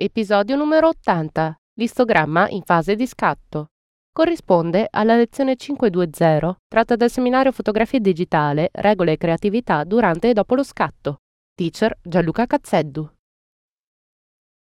Episodio numero 80. L'istogramma in fase di scatto. Corrisponde alla lezione 520, tratta dal seminario Fotografia digitale, regole e creatività durante e dopo lo scatto. Teacher Gianluca Cazzeddu.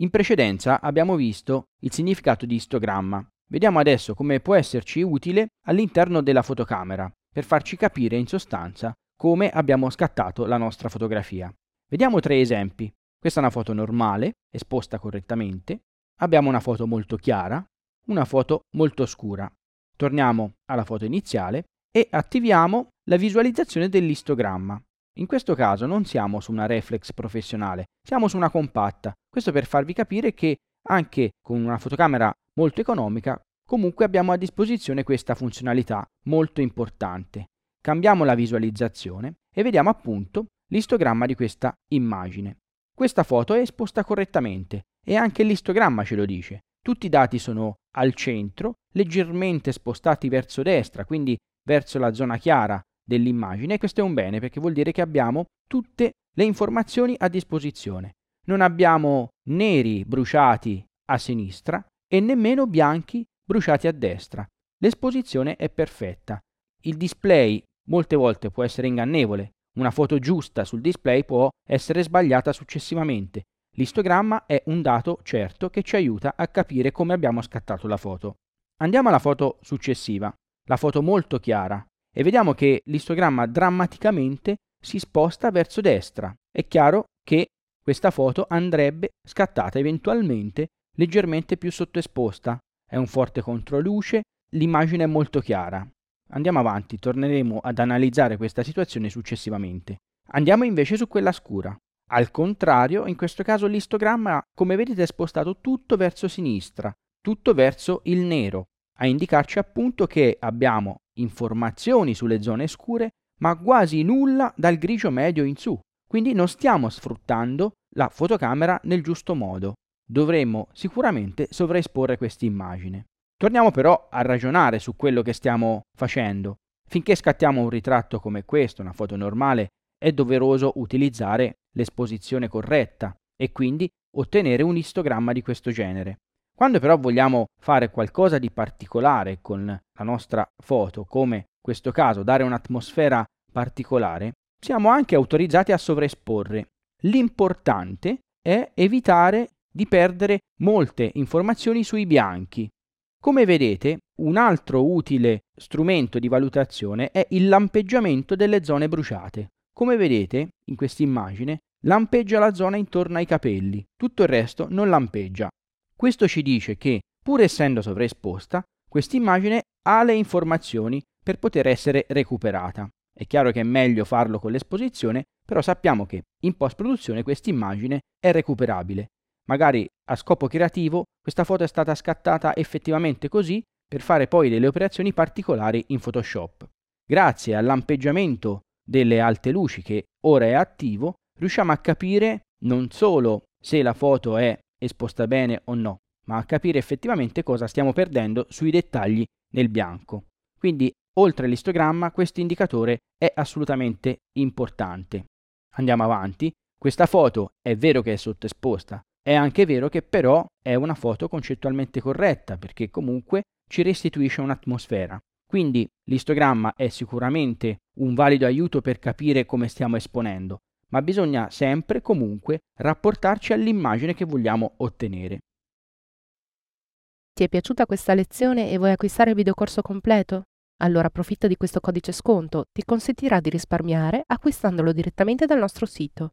In precedenza abbiamo visto il significato di istogramma. Vediamo adesso come può esserci utile all'interno della fotocamera, per farci capire in sostanza come abbiamo scattato la nostra fotografia. Vediamo tre esempi. Questa è una foto normale, esposta correttamente. Abbiamo una foto molto chiara, una foto molto scura. Torniamo alla foto iniziale e attiviamo la visualizzazione dell'istogramma. In questo caso non siamo su una reflex professionale, siamo su una compatta. Questo per farvi capire che anche con una fotocamera molto economica comunque abbiamo a disposizione questa funzionalità molto importante. Cambiamo la visualizzazione e vediamo appunto l'istogramma di questa immagine. Questa foto è esposta correttamente e anche l'istogramma ce lo dice. Tutti i dati sono al centro, leggermente spostati verso destra, quindi verso la zona chiara dell'immagine e questo è un bene perché vuol dire che abbiamo tutte le informazioni a disposizione. Non abbiamo neri bruciati a sinistra e nemmeno bianchi bruciati a destra. L'esposizione è perfetta. Il display molte volte può essere ingannevole, una foto giusta sul display può essere sbagliata successivamente. L'istogramma è un dato certo che ci aiuta a capire come abbiamo scattato la foto. Andiamo alla foto successiva, la foto molto chiara, e vediamo che l'istogramma drammaticamente si sposta verso destra. È chiaro che questa foto andrebbe scattata eventualmente leggermente più sottoesposta. È un forte controluce, l'immagine è molto chiara. Andiamo avanti, torneremo ad analizzare questa situazione successivamente. Andiamo invece su quella scura. Al contrario, in questo caso l'istogramma, come vedete, è spostato tutto verso sinistra, tutto verso il nero, a indicarci appunto che abbiamo informazioni sulle zone scure, ma quasi nulla dal grigio medio in su. Quindi non stiamo sfruttando la fotocamera nel giusto modo. Dovremmo sicuramente sovraesporre questa immagine. Torniamo però a ragionare su quello che stiamo facendo. Finché scattiamo un ritratto come questo, una foto normale, è doveroso utilizzare l'esposizione corretta e quindi ottenere un istogramma di questo genere. Quando però vogliamo fare qualcosa di particolare con la nostra foto, come in questo caso dare un'atmosfera particolare, siamo anche autorizzati a sovraesporre. L'importante è evitare di perdere molte informazioni sui bianchi, come vedete, un altro utile strumento di valutazione è il lampeggiamento delle zone bruciate. Come vedete in questa immagine, lampeggia la zona intorno ai capelli, tutto il resto non lampeggia. Questo ci dice che, pur essendo sovraesposta, questa immagine ha le informazioni per poter essere recuperata. È chiaro che è meglio farlo con l'esposizione, però sappiamo che in post-produzione questa immagine è recuperabile magari a scopo creativo questa foto è stata scattata effettivamente così per fare poi delle operazioni particolari in Photoshop. Grazie al lampeggiamento delle alte luci che ora è attivo, riusciamo a capire non solo se la foto è esposta bene o no, ma a capire effettivamente cosa stiamo perdendo sui dettagli nel bianco. Quindi, oltre all'istogramma, questo indicatore è assolutamente importante. Andiamo avanti. Questa foto è vero che è sottoesposta, è anche vero che però è una foto concettualmente corretta perché comunque ci restituisce un'atmosfera. Quindi l'istogramma è sicuramente un valido aiuto per capire come stiamo esponendo, ma bisogna sempre comunque rapportarci all'immagine che vogliamo ottenere. Ti è piaciuta questa lezione e vuoi acquistare il videocorso completo? Allora approfitta di questo codice sconto, ti consentirà di risparmiare acquistandolo direttamente dal nostro sito.